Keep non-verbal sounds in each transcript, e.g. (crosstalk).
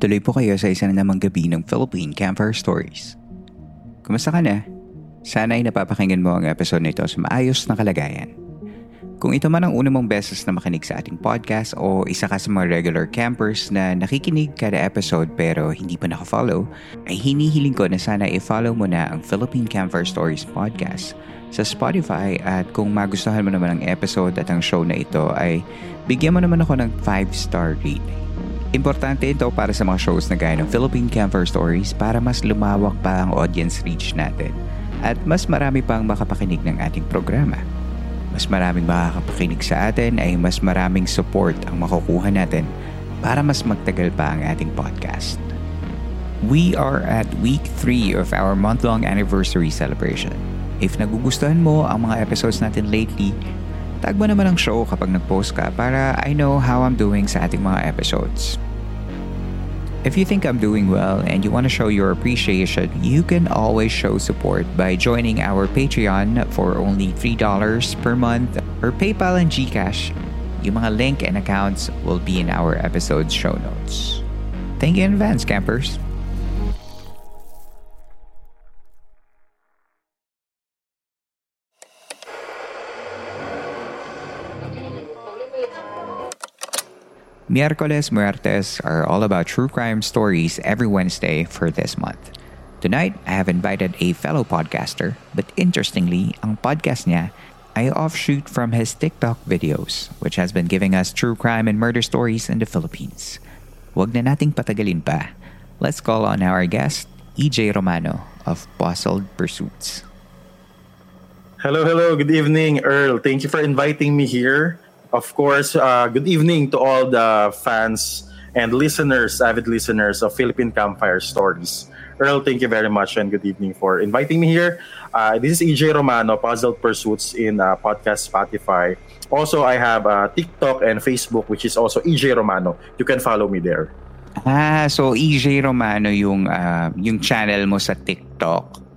Tuloy po kayo sa isa na namang gabi ng Philippine Campfire Stories. Kumusta ka na? Sana ay napapakinggan mo ang episode nito sa maayos na kalagayan. Kung ito man ang una mong beses na makinig sa ating podcast o isa ka sa mga regular campers na nakikinig kada episode pero hindi pa nakafollow, ay hinihiling ko na sana i-follow mo na ang Philippine Campfire Stories podcast sa Spotify at kung magustuhan mo naman ang episode at ang show na ito ay bigyan mo naman ako ng 5-star rating. Importante ito para sa mga shows na gaya ng Philippine Camper Stories para mas lumawak pa ang audience reach natin at mas marami pang makapakinig ng ating programa. Mas maraming makakapakinig sa atin ay mas maraming support ang makukuha natin para mas magtagal pa ang ating podcast. We are at week 3 of our month-long anniversary celebration. If nagugustuhan mo ang mga episodes natin lately, tag mo naman ang show kapag nag-post ka para I know how I'm doing sa ating mga episodes. If you think I'm doing well and you want to show your appreciation, you can always show support by joining our Patreon for only $3 per month or PayPal and GCash. Yung mga link and accounts will be in our episode's show notes. Thank you in advance, campers. Miércoles Muertes are all about true crime stories every Wednesday for this month. Tonight, I have invited a fellow podcaster, but interestingly, ang podcast niya ay offshoot from his TikTok videos, which has been giving us true crime and murder stories in the Philippines. Huwag na nating patagalin pa. Let's call on our guest, EJ Romano of Puzzled Pursuits. Hello, hello. Good evening, Earl. Thank you for inviting me here. Of course, uh, good evening to all the fans and listeners, avid listeners of Philippine Campfire Stories. Earl, thank you very much and good evening for inviting me here. Uh, this is EJ Romano, Puzzle Pursuits in uh, podcast Spotify. Also, I have uh, TikTok and Facebook, which is also EJ Romano. You can follow me there. Ah, so EJ Romano yung uh, yung channel mo sa TikTok.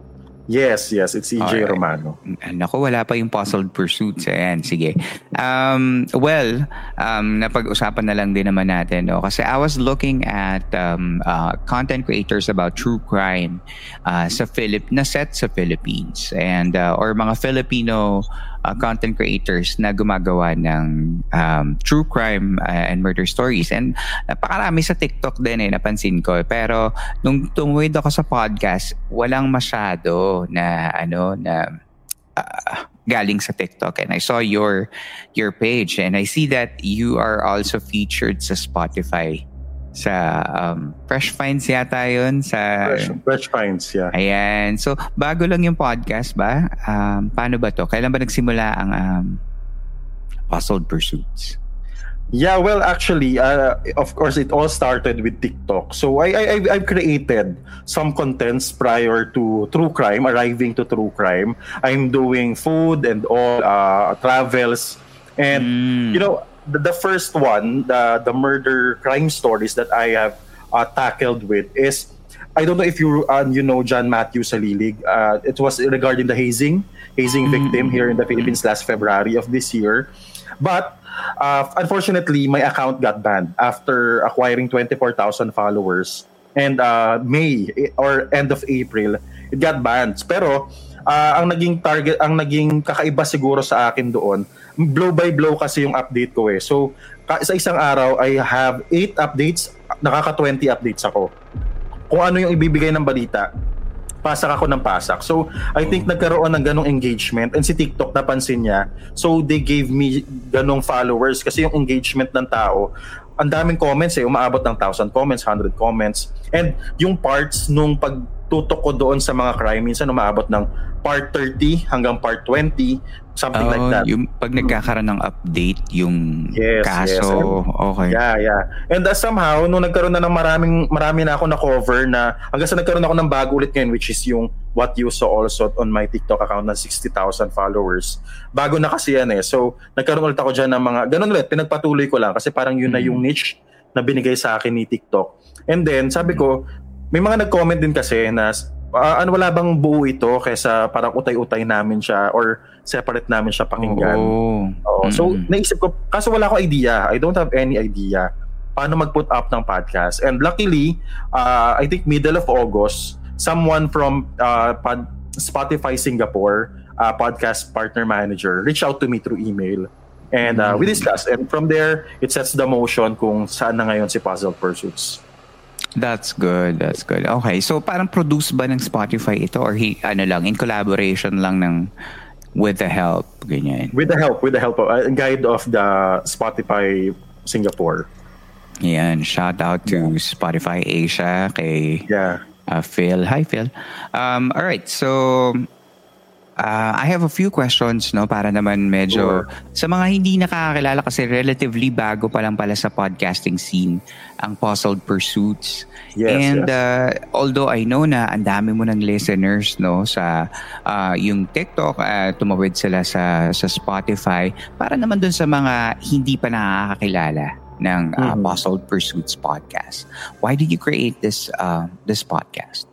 Yes, yes. It's EJ Alright. Romano. Nako, wala pa yung puzzled pursuits. Ayan, sige. Um, well, um, napag-usapan na lang din naman natin. No? Kasi I was looking at um, uh, content creators about true crime uh, sa Philip na set sa Philippines. And, uh, or mga Filipino uh, content creators na gumagawa ng um, true crime uh, and murder stories. And napakarami sa TikTok din eh, napansin ko. Pero nung tumuwid ako sa podcast, walang masyado na ano na uh, galing sa TikTok and I saw your your page and I see that you are also featured sa Spotify sa um, Fresh Finds yata yun. Sa, Fresh, Fresh Finds, yeah. Ayan. So, bago lang yung podcast ba? Um, paano ba to? Kailan ba nagsimula ang um, Puzzled Pursuits? Yeah, well, actually, uh, of course, it all started with TikTok. So I, I I've- I've created some contents prior to true crime, arriving to true crime. I'm doing food and all uh, travels, and you know, the, the first one, the the murder crime stories that I have uh, tackled with is. I don't know if you uh, you know John Matthew Salilig. Uh, it was regarding the hazing hazing victim here in the Philippines last February of this year. But uh, unfortunately, my account got banned after acquiring 24,000 followers. And uh, May eh, or end of April, it got banned. Pero uh, ang naging target, ang naging kakaiba siguro sa akin doon, blow by blow kasi yung update ko eh. So, sa isang araw, I have 8 updates, nakaka-20 updates ako. Kung ano yung ibibigay ng balita, pasak ako ng pasak. So, I think nagkaroon ng ganong engagement and si TikTok napansin niya. So, they gave me ganong followers kasi yung engagement ng tao, ang daming comments eh, umaabot ng 1,000 comments, 100 comments. And yung parts nung pagtutok ko doon sa mga crime, minsan umaabot ng part 30 hanggang part 20, something like Oh, that. Yung pag nagkakaroon ng update, yung Yes, kaso, yes. okay. Yeah, yeah. And uh, somehow, nung nagkaroon na ng maraming, marami na ako na cover na, hanggang sa nagkaroon ako ng bago ulit ngayon, which is yung what you saw also on my TikTok account na 60,000 followers. Bago na kasi yan eh. So, nagkaroon ulit ako dyan ng mga, ganun ulit, pinagpatuloy ko lang kasi parang yun na yung niche na binigay sa akin ni TikTok. And then, sabi ko, may mga nag-comment din kasi na, ah, ano wala bang buo ito kaysa parang utay-utay namin siya or separate namin siya pakinggan. Oo. Oo. So, Mm-mm. naisip ko, kaso wala akong idea. I don't have any idea paano mag-put up ng podcast. And luckily, uh, I think middle of August, someone from uh, pod- Spotify Singapore, uh, podcast partner manager, reached out to me through email. And uh, we discussed. And from there, it sets the motion kung saan na ngayon si Puzzle Pursuits. That's good. That's good. Okay. So parang produce ba ng Spotify ito or he, ano lang, in collaboration lang ng with the help, ganyan. With the help, with the help of a guide of the Spotify Singapore. Yan. Shout out to Spotify Asia kay Yeah. uh, Phil. Hi, Phil. Um, all right. So, uh, I have a few questions, no, para naman medyo sa mga hindi nakakakilala kasi relatively bago pa lang pala sa podcasting scene ang Puzzled Pursuits. Yes, And yes. uh, although I know na ang dami mo ng listeners, no, sa uh, yung TikTok, uh, tumawid sila sa sa Spotify para naman dun sa mga hindi pa nakakakilala ng uh, Mhm. Puzzled Pursuits podcast. Why did you create this uh, this podcast?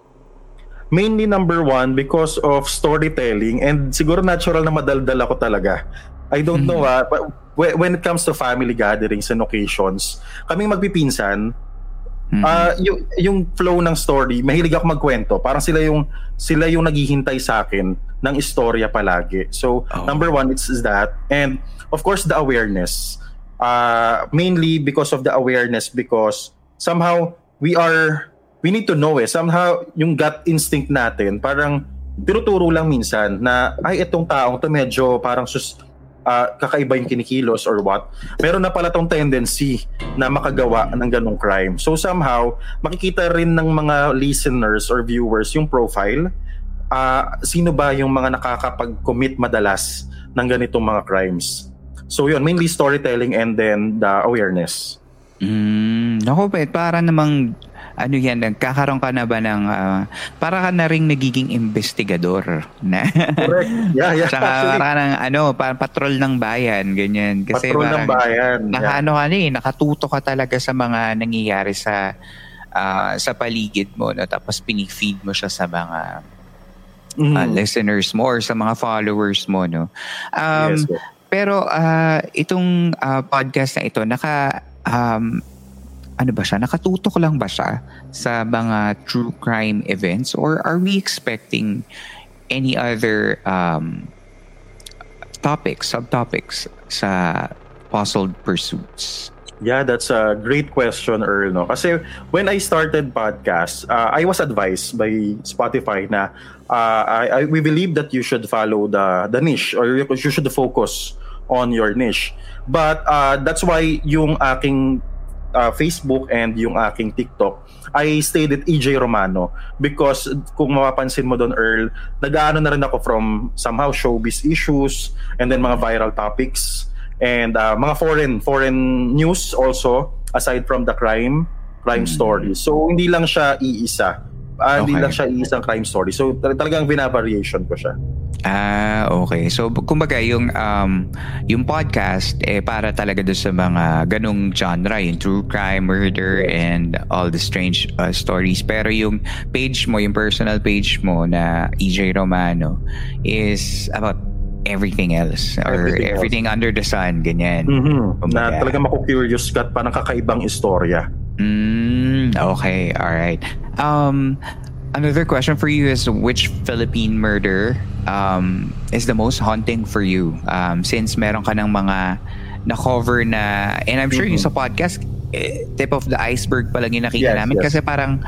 Mainly number one because of storytelling and siguro natural na madaldal ako talaga. I don't know ah, but whe- when it comes to family gatherings and occasions, kaming magpipinsan, Mhm. ah yung, yung flow ng story, mahilig ako magkwento. Parang sila yung sila yung naghihintay sa akin ng istorya palagi. So, Oh. number one, it's that. And of course, the awareness. Uh, mainly because of the awareness because somehow we are we need to know eh. Somehow, yung gut instinct natin, parang tinuturo lang minsan na, ay, itong taong to medyo parang sus, ah, kakaiba yung kinikilos or what. Meron na pala tong tendency na makagawa ng ganong crime. So somehow, makikita rin ng mga listeners or viewers yung profile. ah, sino ba yung mga nakakapag-commit madalas ng ganitong mga crimes. So yun, mainly storytelling and then the awareness. Mm, ako pa, para namang ano yan, nagkakaroon ka na ba ng ah, para ka na ring nagiging investigador na Correct. Yeah, yeah. Tsaka Actually, para ka ng ano, parang patrol ng bayan, ganyan. Kasi patrol ng parang bayan. naka, Yeah. ano ka na eh, nakatuto ka talaga sa mga nangyayari sa ah, sa paligid mo, no? tapos pinifeed mo siya sa mga Mhm. ah, listeners mo or sa mga followers mo. No? Um, yes. Pero ah, itong ah, podcast na ito, naka um, ano ba siya? Nakatutok lang ba siya sa mga true crime events or are we expecting any other um, topics, subtopics sa puzzled pursuits? Yeah, that's a great question, Earl. No? Kasi when I started podcast, uh, I was advised by Spotify na uh, I, I, we believe that you should follow the, the niche or you, should focus on your niche. But uh, that's why yung aking uh, Facebook and yung aking TikTok, I stayed at EJ Romano because kung mapapansin mo doon, Earl, nag-ano na rin ako from somehow showbiz issues and then mga viral topics And uh, mga foreign foreign news also aside from the crime crime Mm. story. So hindi lang siya iisa. Ah, Hindi Okay. lang siya iisang crime story. So tal- talagang binavariation ko siya. Ah, okay. So, kumbaga, yung, um, yung podcast, eh, para talaga doon sa mga ganong genre, yung true crime, murder, and all the strange uh, stories. Pero yung page mo, yung personal page mo na EJ Romano is about everything else or Everything else. everything under the sun, ganyan. Mhm. Na Kumbaga. talagang maku-curious ka at parang kakaibang istorya. Mm, okay, all right. Um, another question for you is which Philippine murder um, is the most haunting for you? Um, since meron ka ng mga na-cover na, and I'm sure yung sa podcast, eh, tip of the iceberg pa lang yung nakita Yes, namin yes. kasi parang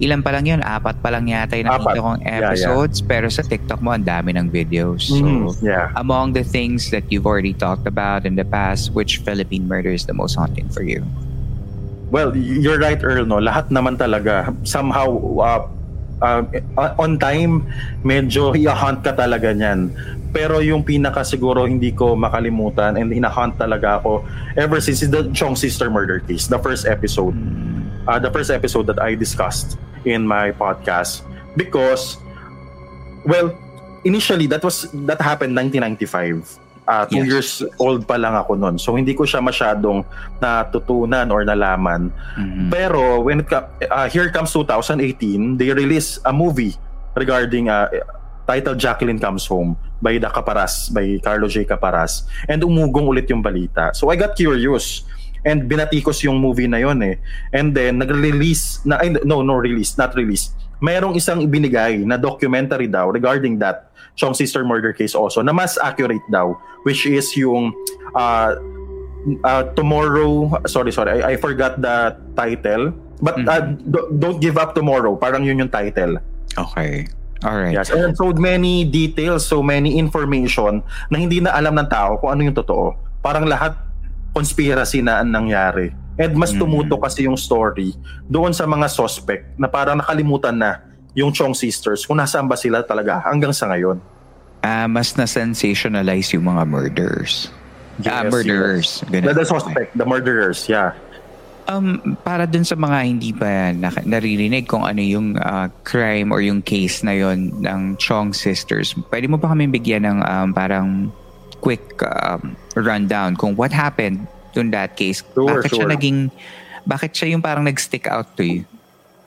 ilan pa lang yun, apat pa lang yata yung nakita Apat. kong Yeah, yeah. episodes pero sa TikTok mo ang dami ng videos. So, Mhm. Yeah. among the things that you've already talked about in the past, which Philippine murder is the most haunting for you? Well, you're right, Earl. No? Lahat naman talaga. Somehow, uh, uh, on time, medyo i-hunt ka talaga niyan. Pero yung pinaka siguro hindi ko makalimutan and ina-hunt talaga ako ever since is the Chong sister murder case, the first episode. Uh, the first episode that I discussed in my podcast because well, initially that was that happened 1995. Uh, two Yes. years old pa lang ako noon. So hindi ko siya masyadong natutunan or nalaman. Mhm. Pero when it uh, here comes 2018, they release a movie regarding uh, titled Jacqueline Comes Home by the Caparas, by Carlo J. Caparas. And umugong ulit yung balita. So I got curious. And binatikos yung movie na yon eh. And then nag-release na no no release, not release. Merong isang ibinigay na documentary daw regarding that Chong sister murder case also na mas accurate daw which is yung uh, uh, tomorrow sorry sorry I, I forgot the title but uh, do- don't give up tomorrow parang yun yung title Okay. All right. yes and so many details so many information na hindi na alam ng tao kung ano yung totoo parang lahat conspiracy na ang nangyari and mas Mm. tumuto kasi yung story doon sa mga suspect na parang nakalimutan na yung Chong sisters kung nasaan ba sila talaga hanggang sa ngayon Ah, mas na-sensationalize yung mga murders. ah, Yes, murderers. The, Ganun. the suspect, the murderers, yeah. Um, para dun sa mga hindi pa nak- naririnig kung ano yung ah, crime or yung case na yon ng Chong sisters, pwede mo ba kami bigyan ng um, parang quick um, rundown kung what happened dun that case? Sure, bakit siya sure. naging, bakit siya yung parang nag-stick out to you?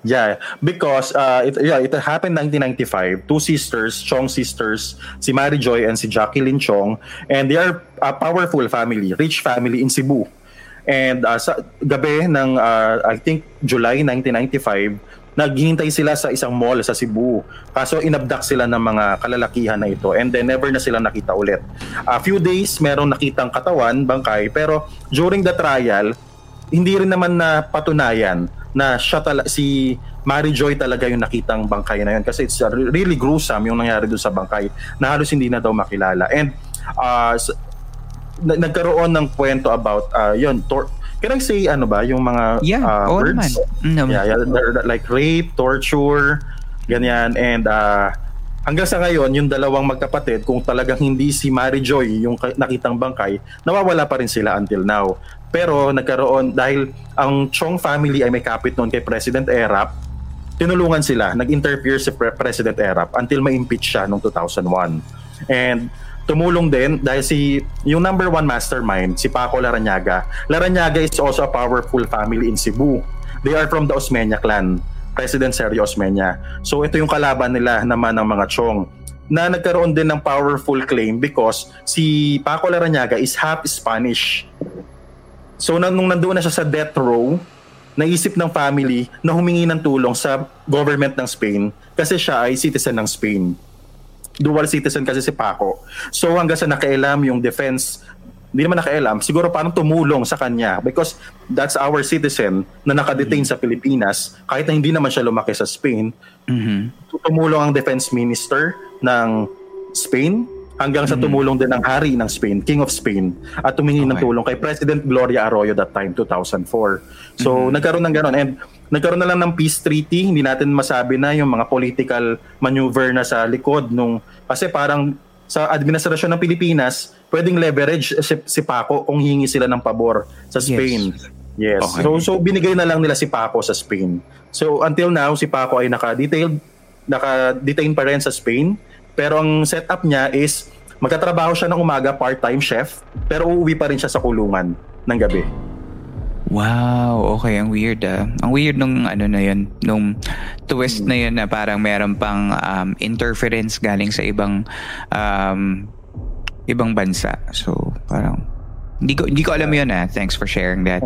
Yeah, because uh, it, yeah, it happened 1995. Two sisters, Chong sisters, si Mary Joy and si Jacqueline Chong, and they are a powerful family, rich family in Cebu. And uh, sa gabi ng uh, I think July 1995, naghihintay sila sa isang mall sa Cebu. Kaso inabduct sila ng mga kalalakihan na ito and then never na sila nakita ulit. A few days merong nakitang katawan, bangkay, pero during the trial, hindi rin naman na patunayan na siya tala- si Mary Joy talaga yung nakitang bangkay na yun kasi it's really gruesome yung nangyari doon sa bangkay na halos hindi na daw makilala and uh, nagkaroon ng kwento about uh, yun tor- can I say ano ba yung mga Yeah, uh, oo words naman. Mm, naman. yeah, yeah they're like rape torture ganyan and uh, hanggang sa ngayon yung dalawang magkapatid kung talagang hindi si Mary Joy yung nakitang bangkay nawawala pa rin sila until now pero nagkaroon dahil ang Chong family ay may kapit noon kay President Erap tinulungan sila nag-interfere si Pre- President Erap until ma-impeach siya noong 2001 and tumulong din dahil si yung number one mastermind si Paco Laranyaga Laranyaga is also a powerful family in Cebu. They are from the Osmeña clan President Sergio Osmeña. So ito yung kalaban nila naman ng mga Chong na nagkaroon din ng powerful claim because si Paco Laranyaga is half Spanish. So nung nandoon na siya sa death row, naisip ng family na humingi ng tulong sa government ng Spain kasi siya ay citizen ng Spain. Dual citizen kasi si Paco. So hanggang sa nakailam yung defense, hindi naman nakailam, siguro parang tumulong sa kanya because that's our citizen na nakadetain sa Pilipinas kahit na hindi naman siya lumaki sa Spain. Mhm. Tumulong ang defense minister ng Spain hanggang sa tumulong din ang hari ng Spain, King of Spain, at tumingi ng Okay. tulong kay President Gloria Arroyo that time, 2004. So, nagkaroon ng gano'n. And nagkaroon na lang ng peace treaty. Hindi natin masabi na yung mga political maneuver na sa likod nung... Kasi parang sa administrasyon ng Pilipinas, pwedeng leverage si, si Paco kung hingi sila ng pabor sa Spain. Yes. Okay. So so binigay na lang nila si Paco sa Spain. So until now si Paco ay naka-detailed naka-detain pa rin sa Spain. Pero ang setup niya is magtatrabaho siya ng umaga part-time chef pero uuwi pa rin siya sa kulungan ng gabi. Wow, okay, ang weird ah. Ang weird nung ano na yun, nung twist na yun na parang meron pang um, interference galing sa ibang um, ibang bansa. So, parang hindi ko hindi ko alam yun ah. Thanks for sharing that.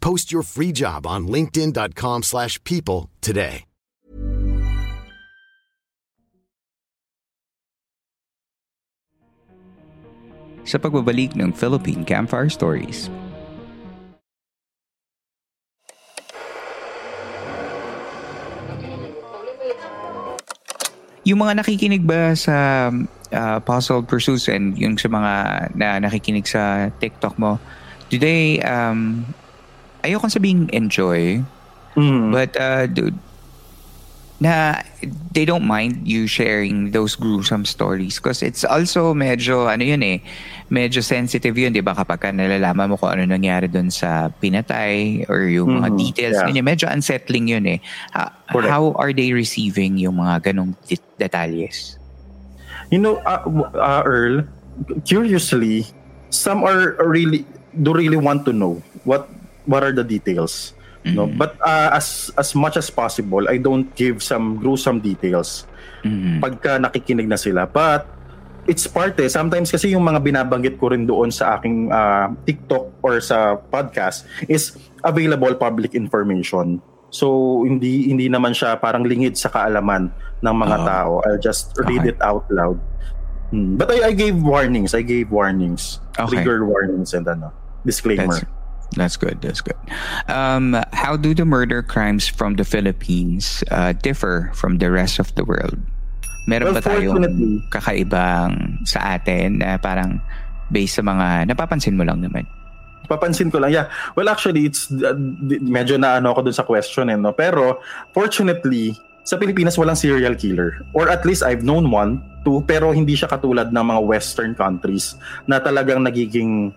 Post your free job on linkedin.com slash people today. Sa pagbabalik ng Philippine Campfire Stories. Yung mga nakikinig ba sa uh, Puzzle Pursuits and yung sa mga na nakikinig sa TikTok mo, do they, um, ayokong sabing enjoy, Mm. but uh, dude, na they don't mind you sharing those gruesome stories because it's also medyo ano yun eh medyo sensitive yun di ba kapag ka nalalaman mo kung ano nangyari doon sa pinatay or yung mga Mhm, details yeah. ganyan medyo unsettling yun eh Correct. how are they receiving yung mga ganong det- detalles You know, uh, uh, Earl, curiously, some are really do really want to know what what are the details. No, but uh, as as much as possible, I don't give some gruesome details Mhm. pagka nakikinig na sila. But it's part eh. Sometimes kasi yung mga binabanggit ko rin doon sa aking uh, TikTok or sa podcast is available public information. So hindi hindi naman siya parang lingid sa kaalaman ng mga Oh. tao. I'll just read Okay. it out loud. Hmm. But I, I gave warnings. I gave warnings. Okay. Trigger warnings and ano, disclaimer. That's that's good. That's good. Um, how do the murder crimes from the Philippines uh, differ from the rest of the world? Meron Well, ba tayong kakaibang sa atin na parang based sa mga napapansin mo lang naman? papansin ko lang, yeah. Well, actually, it's uh, medyo na ano ako dun sa question, eh, no? Pero, fortunately, sa Pilipinas walang serial killer. Or at least I've known one, two, pero hindi siya katulad ng mga western countries na talagang nagiging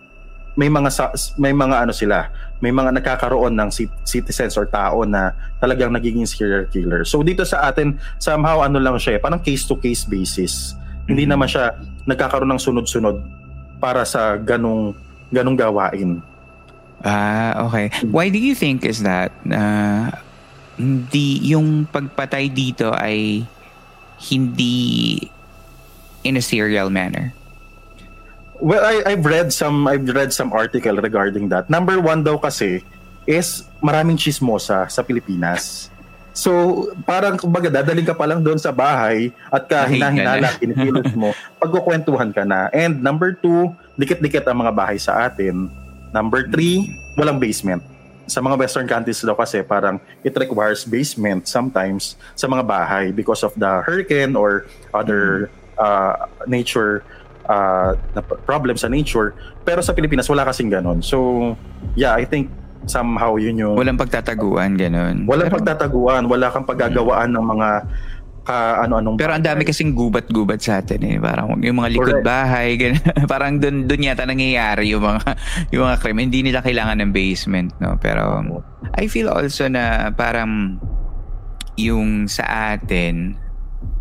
may mga sa, may mga ano sila, may mga nagkakaroon ng cit- citizens or tao na talagang nagiging serial killer. So dito sa atin somehow ano lang siya, eh, parang case to case basis. Hindi Mhm. naman siya nagkakaroon ng sunod-sunod para sa ganong ganong gawain. Ah, okay. Why do you think is that na hindi yung pagpatay dito ay hindi in a serial manner? Well, I, I've read some I've read some article regarding that. Number one daw kasi is maraming chismosa sa Pilipinas. So, parang kumbaga dadaling ka pa lang doon sa bahay at ka hinahinala, na. kinikilos (laughs) mo, pagkukwentuhan ka na. And number two, dikit-dikit ang mga bahay sa atin. Number three, walang basement. Sa mga western countries daw kasi parang it requires basement sometimes sa mga bahay because of the hurricane or other uh, nature uh, na problem sa nature. Pero sa Pilipinas, wala kasing ganon. So, yeah, I think somehow yun yung Walang pagtataguan, ganun. walang Pero- pagtataguan, wala kang paggagawaan ng mga ka ano-anong Pero ang dami kasing gubat-gubat sa atin eh. Parang yung mga likod Correct. bahay, ganun. (laughs) parang dun, dun yata nangyayari yung mga, yung mga crime. Hindi nila kailangan ng basement, no? Pero I feel also na parang yung sa atin,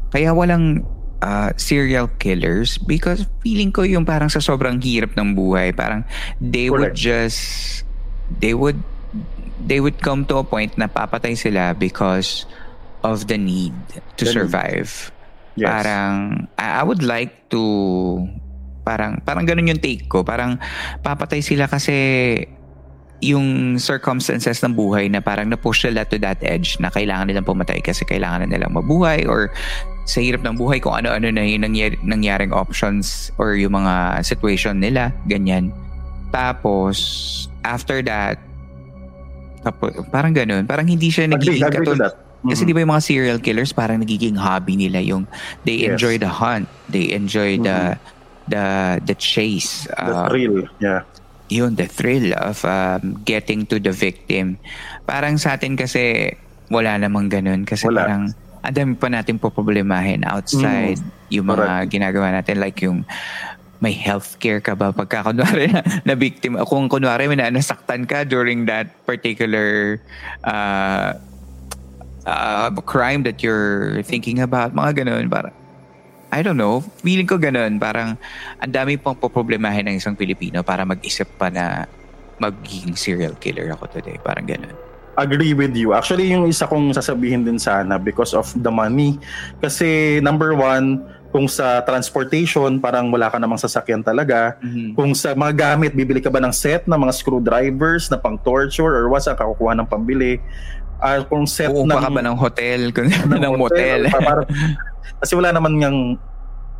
kaya walang uh, serial killers because feeling ko yung parang sa sobrang hirap ng buhay, parang they would Correct. just, they would, they would come to a point na papatay sila because of the need to The need. survive. Yes. Parang I I would like to parang parang ganun yung take ko. Parang papatay sila kasi yung circumstances ng buhay na parang na-push sila to that edge na kailangan nilang pumatay kasi kailangan na nilang mabuhay or sa hirap ng buhay kung ano-ano na yung nangyari, nangyaring options or yung mga situation nila, ganyan. Tapos, after that, tapos, parang ganun. Parang hindi siya nagiging agree to katul- that. kasi di ba yung mga serial killers parang nagiging hobby nila yung they Yes. enjoy the hunt, they enjoy the the the chase, the uh, thrill, yeah. Yun the thrill of um, getting to the victim. Parang sa atin kasi wala namang ganun kasi Wala. parang ang dami pa natin poproblemahin outside yung mga Correct. ginagawa natin like yung may healthcare ka ba pagka kunwari na, na victim kung kunwari may na, nasaktan ka during that particular uh, uh, crime that you're thinking about mga ganun para I don't know feeling ko ganun parang ang dami pang poproblemahin ng isang Pilipino para mag-isip pa na magiging serial killer ako today parang ganun agree with you. Actually, yung isa kong sasabihin din sana because of the money. Kasi number one, kung sa transportation, parang wala ka namang sasakyan talaga. Kung sa mga gamit, bibili ka ba ng set ng mga screwdrivers na pang torture or what's ang kakukuha ng pambili? Kung set Uupa ng, ka ba ng hotel kung ng, (laughs) motel pa- para- kasi wala naman yung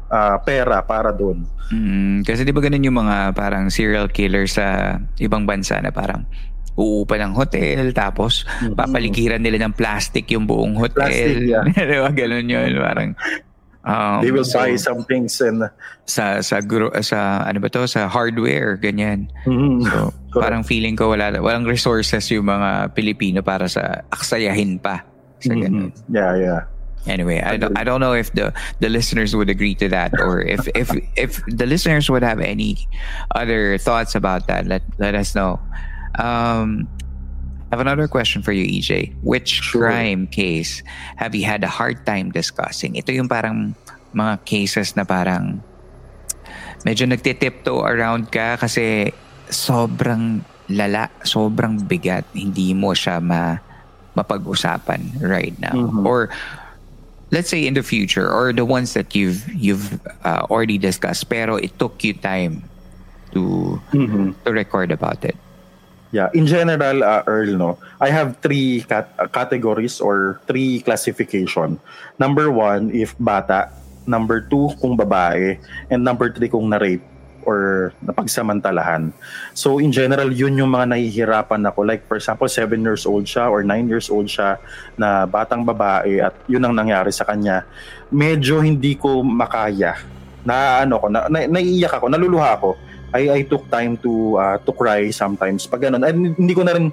ah, pera para doon. Mm, kasi di ba ganun yung mga parang serial killer sa ibang bansa na parang uupa ng hotel tapos Mhm. papaligiran nila ng plastic yung buong hotel. Plastic, yeah. (laughs) di ba ganun yun parang um, They will so, buy some things and sa sa gro- sa ano ba to sa hardware ganyan. Mhm. So Correct. parang feeling ko wala walang resources yung mga Pilipino para sa aksayahin pa sa ganun. Mhm. Yeah, yeah. Anyway, I don't, I don't know if the the listeners would agree to that or if if if the listeners would have any other thoughts about that. Let let us know. Um, I have another question for you, EJ. Which Sure. crime case have you had a hard time discussing? Ito yung parang mga cases na parang medyo nagtitiptoe around ka kasi sobrang lala, sobrang bigat. Hindi mo siya ma mapag-usapan right now. Mhm. Or let's say in the future or the ones that you've you've uh, already discussed pero it took you time to Mhm. to record about it. Yeah, in general, uh, Earl, no, I have three cat- uh, categories or three classification. Number one, if bata. Number two, kung babae. And number three, kung na-rape or napagsamantalahan. So in general, yun yung mga nahihirapan ako. Like for example, seven years old siya or nine years old siya na batang babae at yun ang nangyari sa kanya. Medyo hindi ko makaya. Na ano ko, na, na, naiiyak ako, naluluha ako. I, I took time to uh, to cry sometimes. Pag ganun, ay, hindi ko na rin,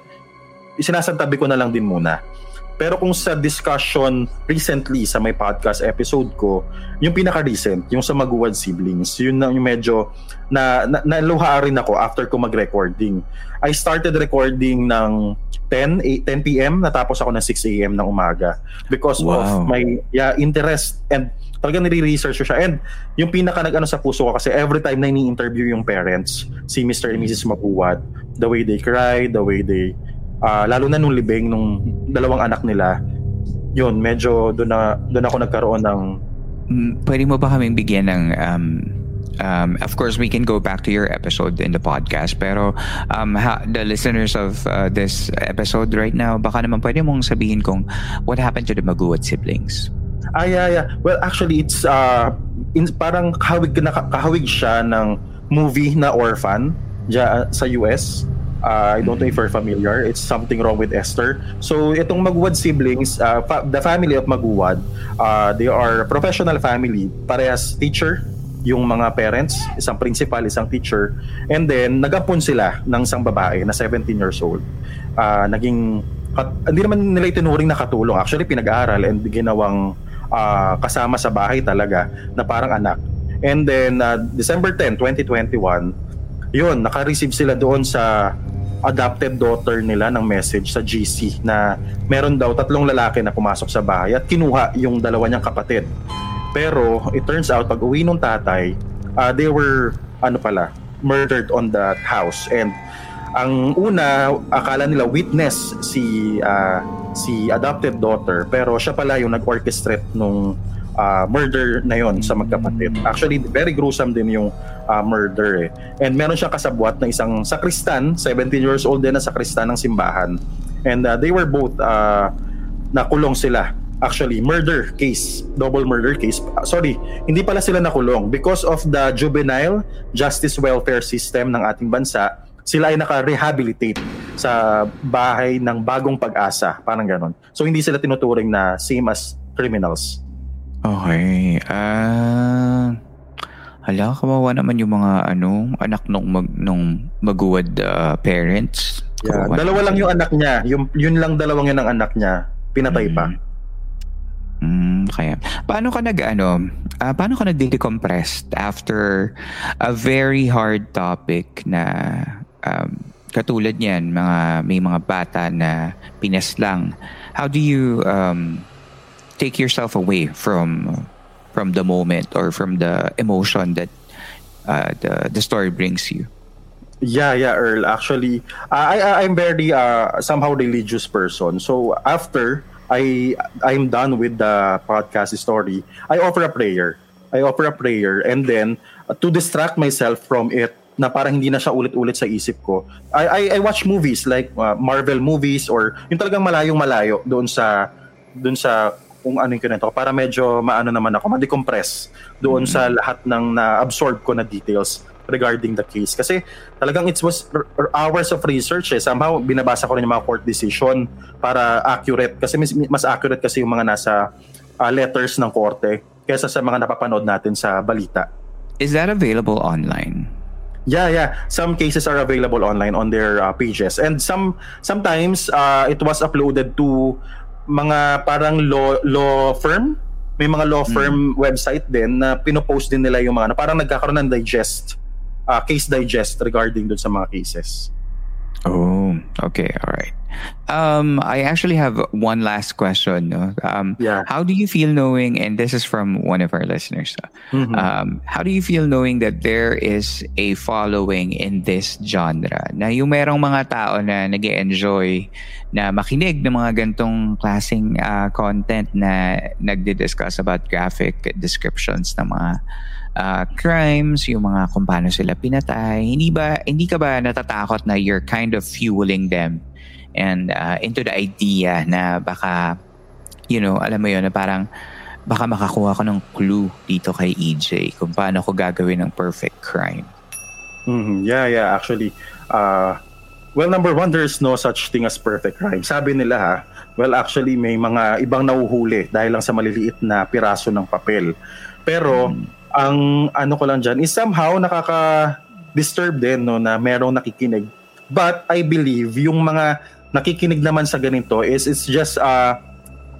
sinasantabi ko na lang din muna. Pero kung sa discussion recently sa may podcast episode ko, yung pinaka-recent, yung sa Maguwad Siblings, yun na yung medyo na, na naluha rin ako after ko mag-recording. I started recording ng 10, eh, 10 p.m. natapos ako ng 6 a.m. ng umaga because Wow. of my yeah, interest and talaga nire-research ko siya. And yung pinaka nag-ano sa puso ko kasi every time na ini-interview yung parents, si Mr. and Mrs. Mapuwat, the way they cry, the way they, ah, lalo na nung libing nung dalawang anak nila, yun, medyo doon na doon ako nagkaroon ng Mm, Pwede mo ba kaming bigyan ng um, um, of course we can go back to your episode in the podcast pero um, ha, the listeners of uh, this episode right now baka naman pwede mong sabihin kung what happened to the Maguwat siblings. Ah, yeah, yeah. Well, actually, it's uh, in, parang kahawig, na, kahawig siya ng movie na Orphan dya, sa US. Uh, I don't know if you're familiar. It's Something Wrong with Esther. So, itong Maguwad siblings, uh, fa- the family of Maguwad, uh, they are professional family. Parehas teacher yung mga parents, isang principal, isang teacher, and then nagapon sila ng isang babae na 17 years old. Uh, naging, kat, hindi naman nila itinuring na katulong. Actually, pinag-aaral and ginawang uh, kasama sa bahay talaga na parang anak. And then, uh, December 10, 2021, yun, naka-receive sila doon sa adopted daughter nila ng message sa GC na meron daw tatlong lalaki na pumasok sa bahay at kinuha yung dalawa niyang kapatid. Pero it turns out pag uwi nung tatay, uh, they were ano pala, murdered on that house and ang una akala nila witness si uh, si adopted daughter pero siya pala yung nag-orchestrate nung uh, murder na yon sa magkapatid. Actually, very gruesome din yung uh, murder eh. And meron siya kasabwat na isang sakristan, 17 years old din na sakristan ng simbahan. And uh, they were both uh, nakulong sila actually murder case, double murder case. Sorry, hindi pala sila nakulong because of the juvenile justice welfare system ng ating bansa. Sila ay naka-rehabilitate sa bahay ng bagong pag-asa, parang ganon. So hindi sila tinuturing na same as criminals. Okay. Ah, uh, hala kawawa naman yung mga ano, anak nung mag nung maguwad uh, parents. Yeah, dalawa lang yung anak niya. Yung yun lang dalawang yun ang anak niya. Pinatay mm. pa. Mm, kaya. Paano ka nag ano, uh, paano ka nag-decompress after a very hard topic na um, katulad niyan, mga may mga bata na pinaslang. How do you um, take yourself away from from the moment or from the emotion that uh, the the story brings you? Yeah, yeah, Earl. Actually, I, I I'm very uh, somehow religious person. So after I I'm done with the podcast story, I offer a prayer. I offer a prayer and then uh, to distract myself from it na parang hindi na siya ulit-ulit sa isip ko. I I, I watch movies like uh, Marvel movies or yung talagang malayong malayo doon sa doon sa kung ano yung kinento para medyo maano naman ako, ma-decompress doon mm-hmm. sa lahat ng na-absorb ko na details regarding the case. Kasi talagang it was hours of research eh. Somehow, binabasa ko rin yung mga court decision para accurate. Kasi mas, mas accurate kasi yung mga nasa uh, letters ng korte kaysa sa mga napapanood natin sa balita. Is that available online? Yeah, yeah. Some cases are available online on their uh, pages. And some sometimes uh, it was uploaded to mga parang law law firm may mga law firm mm. website din na pinopost din nila yung mga na parang nagkakaroon ng digest uh, case digest regarding dun sa mga cases. Oh, okay, all right. Um, I actually have one last question. No? Um, yeah. How do you feel knowing, and this is from one of our listeners, mm-hmm. um, how do you feel knowing that there is a following in this genre? Na yung merong mga tao na nag enjoy na makinig ng mga gantong klaseng uh, content na nagdi-discuss about graphic descriptions ng mga uh, crimes, yung mga kung paano sila pinatay, hindi ba hindi ka ba natatakot na you're kind of fueling them and uh, into the idea na baka you know, alam mo yun na parang baka makakuha ko ng clue dito kay EJ kung paano ko gagawin ng perfect crime. Mm-hmm. Yeah, yeah, actually uh well number one there's no such thing as perfect crime. Sabi nila ha, well actually may mga ibang nauhuli dahil lang sa maliliit na piraso ng papel. Pero mm ang ano ko lang dyan is somehow nakaka-disturb din no, na merong nakikinig. But I believe yung mga nakikinig naman sa ganito is it's just uh,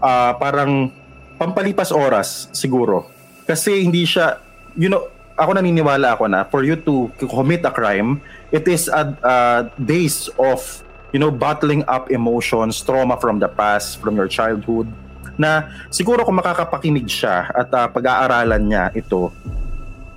uh, parang pampalipas oras siguro. Kasi hindi siya, you know, ako naniniwala ako na for you to commit a crime, it is a, a days of you know bottling up emotions, trauma from the past, from your childhood, na siguro kung makakapakinig siya at uh, pag-aaralan niya ito,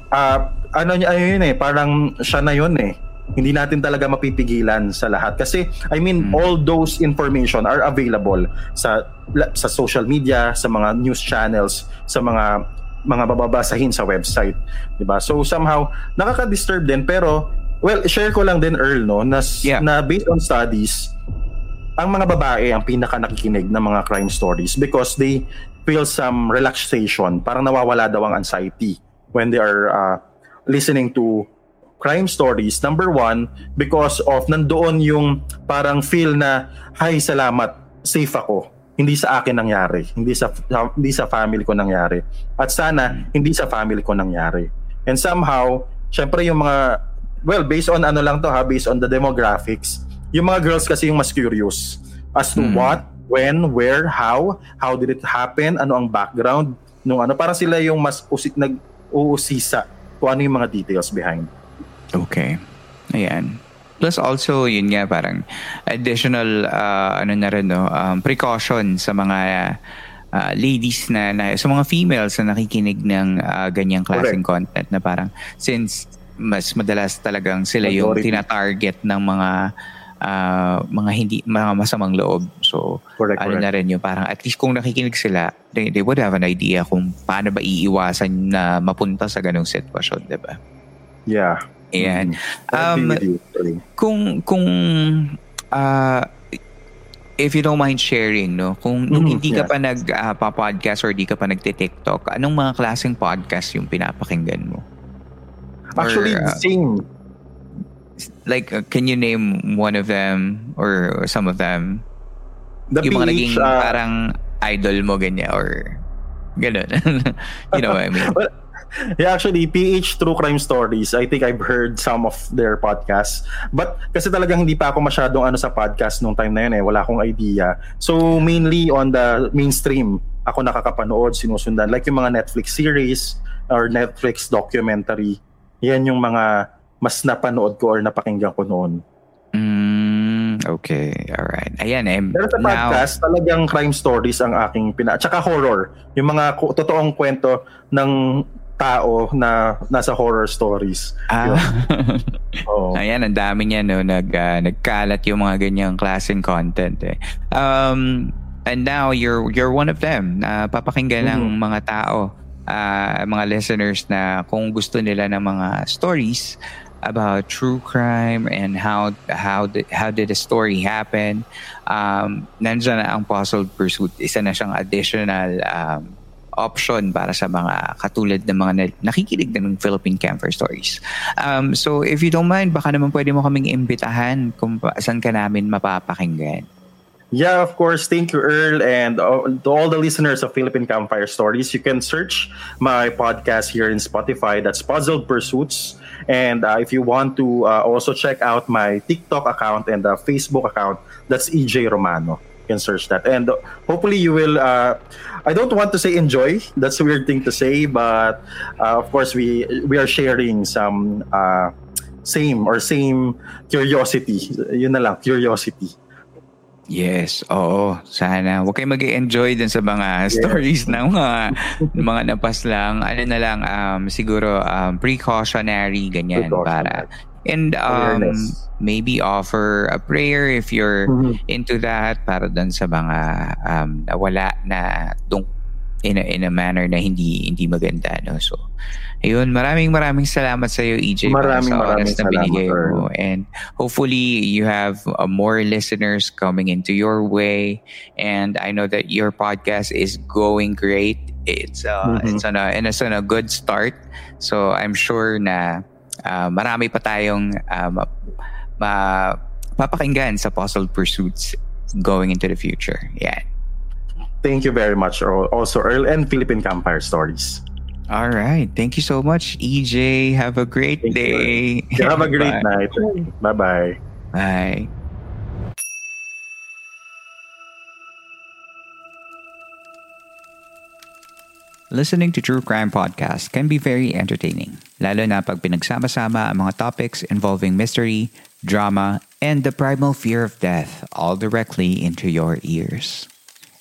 uh, ano niya ayun eh, parang siya na yun eh. Hindi natin talaga mapipigilan sa lahat kasi I mean mm. all those information are available sa sa social media, sa mga news channels, sa mga mga bababasahin sa website, 'di ba? So somehow nakaka-disturb din pero well, share ko lang din Earl no na yeah. na based on studies ang mga babae ang pinaka nakikinig ng mga crime stories because they feel some relaxation, parang nawawala daw ang anxiety when they are uh, listening to crime stories. Number one, because of nandoon yung parang feel na, hay salamat, safe ako. Hindi sa akin nangyari, hindi sa hindi sa family ko nangyari. At sana hindi sa family ko nangyari. And somehow, syempre yung mga, well, based on ano lang to ha, based on the demographics, yung mga girls kasi yung mas curious as to Mm. what, when, where, how, how did it happen, ano ang background, nung ano, parang sila yung mas usi, nag-uusisa kung ano yung mga details behind. Okay. Ayan. Plus also, yun nga, parang additional, uh, ano na rin, no, um, precaution sa mga uh, ladies na, na, sa mga females na nakikinig ng uh, ganyang klaseng content na parang, since mas madalas talagang sila yung Majority. tina-target ng mga uh, mga hindi mga masamang loob. So, Correct, ano correct. na rin yun, parang at least kung nakikinig sila, they, they would have an idea kung paano ba iiwasan na mapunta sa ganong sitwasyon, di ba? Yeah. Ayan. Agree Um, kung kung ah, if you don't mind sharing no kung nung Mhm, hindi ka pa nag ah, pa-podcast or di ka pa nagte-TikTok anong mga klaseng podcast yung pinapakinggan mo Or, Actually, uh, same. Like uh, can you name one of them or, or some of them The yung mga naging uh, parang idol mo ganyan or ganun (laughs) you know what I mean Well, yeah, actually, PH True Crime Stories, I think I've heard some of their podcasts. But kasi talagang hindi pa ako masyadong ano sa podcast nung time na yun eh. Wala akong idea. So, mainly on the mainstream, ako nakakapanood, sinusundan. Like yung mga Netflix series or Netflix documentary. Yan yung mga mas napanood ko or napakinggan ko noon. mm, okay alright ayan eh Pero sa now podcast, talagang crime stories ang aking pina... Tsaka horror. Yung mga ku- totoong kwento ng tao na nasa horror stories. ah, (laughs) Oo. Ayan, ang dami niya no nag ah, nagkalat yung mga ganyang klaseng content eh. Um and now you're you're one of them na papakinggan ng Mhm. mga tao, ah, mga listeners na kung gusto nila ng mga stories about true crime and how how did, how did the story happen. Um nandiyan na ang Puzzle Pursuit. Isa na siyang additional um, option para sa mga katulad ng mga na- nakikinig na ng Philippine Camper Stories. Um, so if you don't mind, baka naman pwede mo kaming imbitahan kung saan ka namin mapapakinggan. Yeah, of course. Thank you, Earl. And to all the listeners of Philippine Campfire Stories, you can search my podcast here in Spotify. That's Puzzled Pursuits. And uh, if you want to uh, also check out my TikTok account and uh, Facebook account, that's EJ Romano. You can search that. And uh, hopefully you will, uh, I don't want to say enjoy. That's a weird thing to say. But uh, of course, we, we are sharing some uh, same or same curiosity. Yun na lang, curiosity. Yes, oo. Sana. Huwag kayo mag enjoy dun sa mga stories ng mga, (laughs) mga napas lang. Ano na lang, um, siguro um, precautionary, ganyan. Para, and um, Awareness. maybe offer a prayer if you're Mhm. into that para dun sa mga um, nawala na dung in a, in a manner na hindi hindi maganda no so ayun maraming maraming salamat sa iyo EJ para Maraming sa oras maraming na salamat, binigay mo and hopefully you have uh, more listeners coming into your way and I know that your podcast is going great it's uh, Mhm. it's on a and it's on a good start so I'm sure na uh, marami pa tayong uh, ma- ma- sa Puzzle Pursuits going into the future. Yeah. Thank you very much, Earl. Also, Earl and Philippine Campfire Stories. All right. Thank you so much, EJ. Have a great Thank day. You have a great Bye. night. Bye bye. Bye. Listening to true crime podcasts can be very entertaining, lalo na pag pinagsama-sama ang mga topics involving mystery, drama, and the primal fear of death all directly into your ears.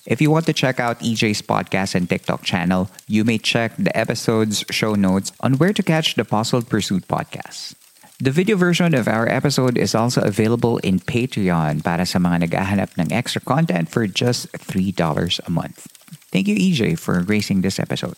If you want to check out EJ's podcast and TikTok channel, you may check the episode's show notes on where to catch the Puzzled Pursuit podcast. The video version of our episode is also available in Patreon para sa mga naghahanap ng extra content for just $3 a month. Thank you, EJ, for gracing this episode.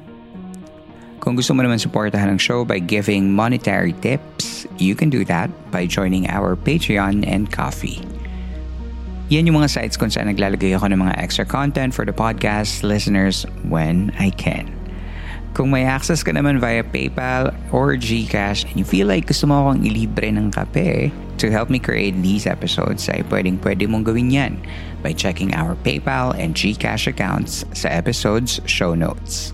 Kung gusto mo naman supportahan ang show by giving monetary tips, you can do that by joining our Patreon and Coffee. Yan yung mga sites kung saan naglalagay ako ng mga extra content for the podcast listeners when I can. Kung may access ka naman via PayPal or GCash and you feel like gusto mo akong ilibre ng kape to help me create these episodes ay pwedeng pwede mong gawin yan by checking our PayPal and GCash accounts sa episode's show notes.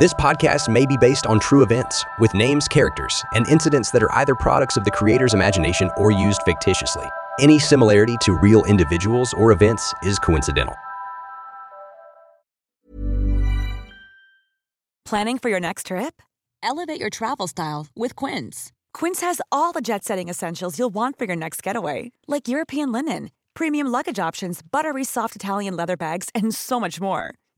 This podcast may be based on true events, with names, characters, and incidents that are either products of the creator's imagination or used fictitiously. Any similarity to real individuals or events is coincidental. Planning for your next trip? Elevate your travel style with Quince. Quince has all the jet setting essentials you'll want for your next getaway, like European linen, premium luggage options, buttery soft Italian leather bags, and so much more.